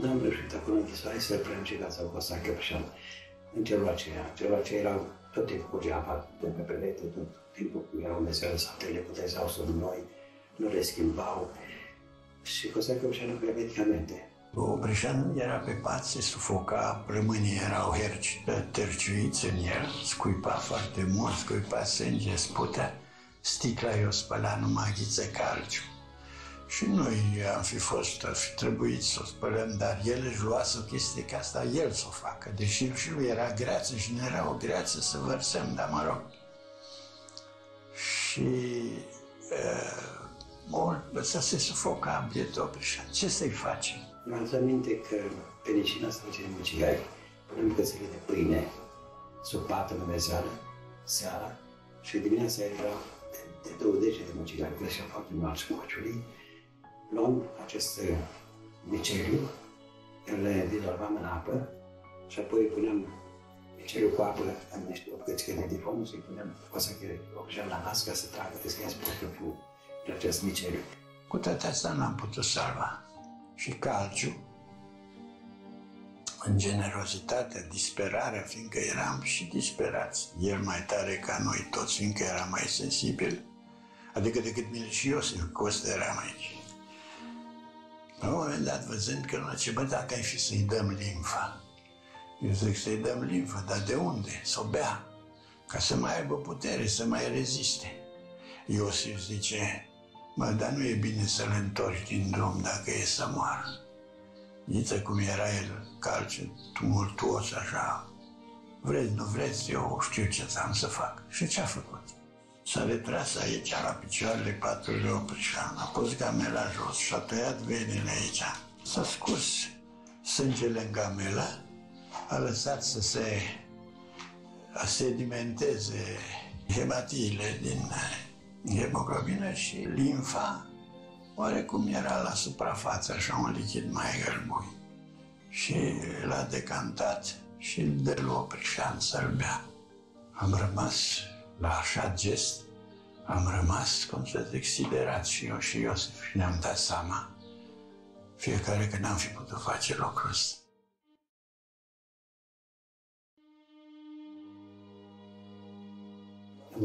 N-am reușit acolo în închisoare să reprezint ce viața cu Osa Căpșan în celul aceea. Celul aceea erau tot timpul cu geaba de pe perete, tot timpul erau meseară satele, putezau sub noi, nu le schimbau. Și Cosea Căpșan nu crea medicamente. Opreșan era pe pat, se sufoca, plămânii erau herci, terciuiți în el, scuipa foarte mult, scuipa sânge, sputea. Sticla eu spăla numai ghiță calciu. Și noi am fi fost, ar fi trebuit să o spălăm, dar el își luase o chestie ca asta, el să o facă, deși și lui era greață și nu era o greață să vărsăm, dar mă rog. Și uh, mult, să se sufoca bietul Ce să-i facem? Mi-am adus aminte că penicina asta face mucigari, punem bucățele de pâine sub pată în mezeală, seara, și dimineața era de, de două dege de mucigari, creșteau foarte mari cu cociulii, luam acest uh, miceliu, le dizolvam în apă și apoi puneam miceliu cu apă în niște bucățică de difon și puneam o să o la nas ca să tragă de schiați pe acest miceliu. Cu toate astea n-am putut salva și calciu, în generozitate, disperarea, fiindcă eram și disperați. El mai tare ca noi toți, fiindcă era mai sensibil, adică decât mine și Iosif Costa eram aici. La un moment dat, văzând că nu ce bă, dacă ai fi să-i dăm limfa. Eu zic să-i dăm limfă, dar de unde? Să o bea, ca să mai aibă putere, să mai reziste. Iosif zice, Mă, dar nu e bine să-l întorci din drum dacă e să moară. Iță cum era el, calce, tumultuos așa. Vreți, nu vreți, eu știu ce am să fac. Și ce a făcut? S-a retras aici, la picioarele patrului Oprișan, a pus gamela jos și a tăiat venile aici. S-a scurs sângele în gamelă, a lăsat să se sedimenteze hematiile din hemoglobină și limfa oarecum era la suprafață, așa un lichid mai gălbui. Și l-a decantat și îl dă lui Oprișan să-l bea. Am rămas la așa gest, am rămas, cum să zic, siderat și eu și Iosif și ne-am dat seama fiecare că n-am fi putut face lucrul ăsta.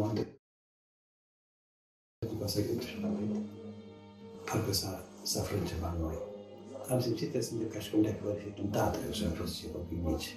Am după să gândești la noi, parcă s-a, s-a frânt ceva în noi. Am simțit că suntem ca și cum de fi un tată și am fost și copii mici.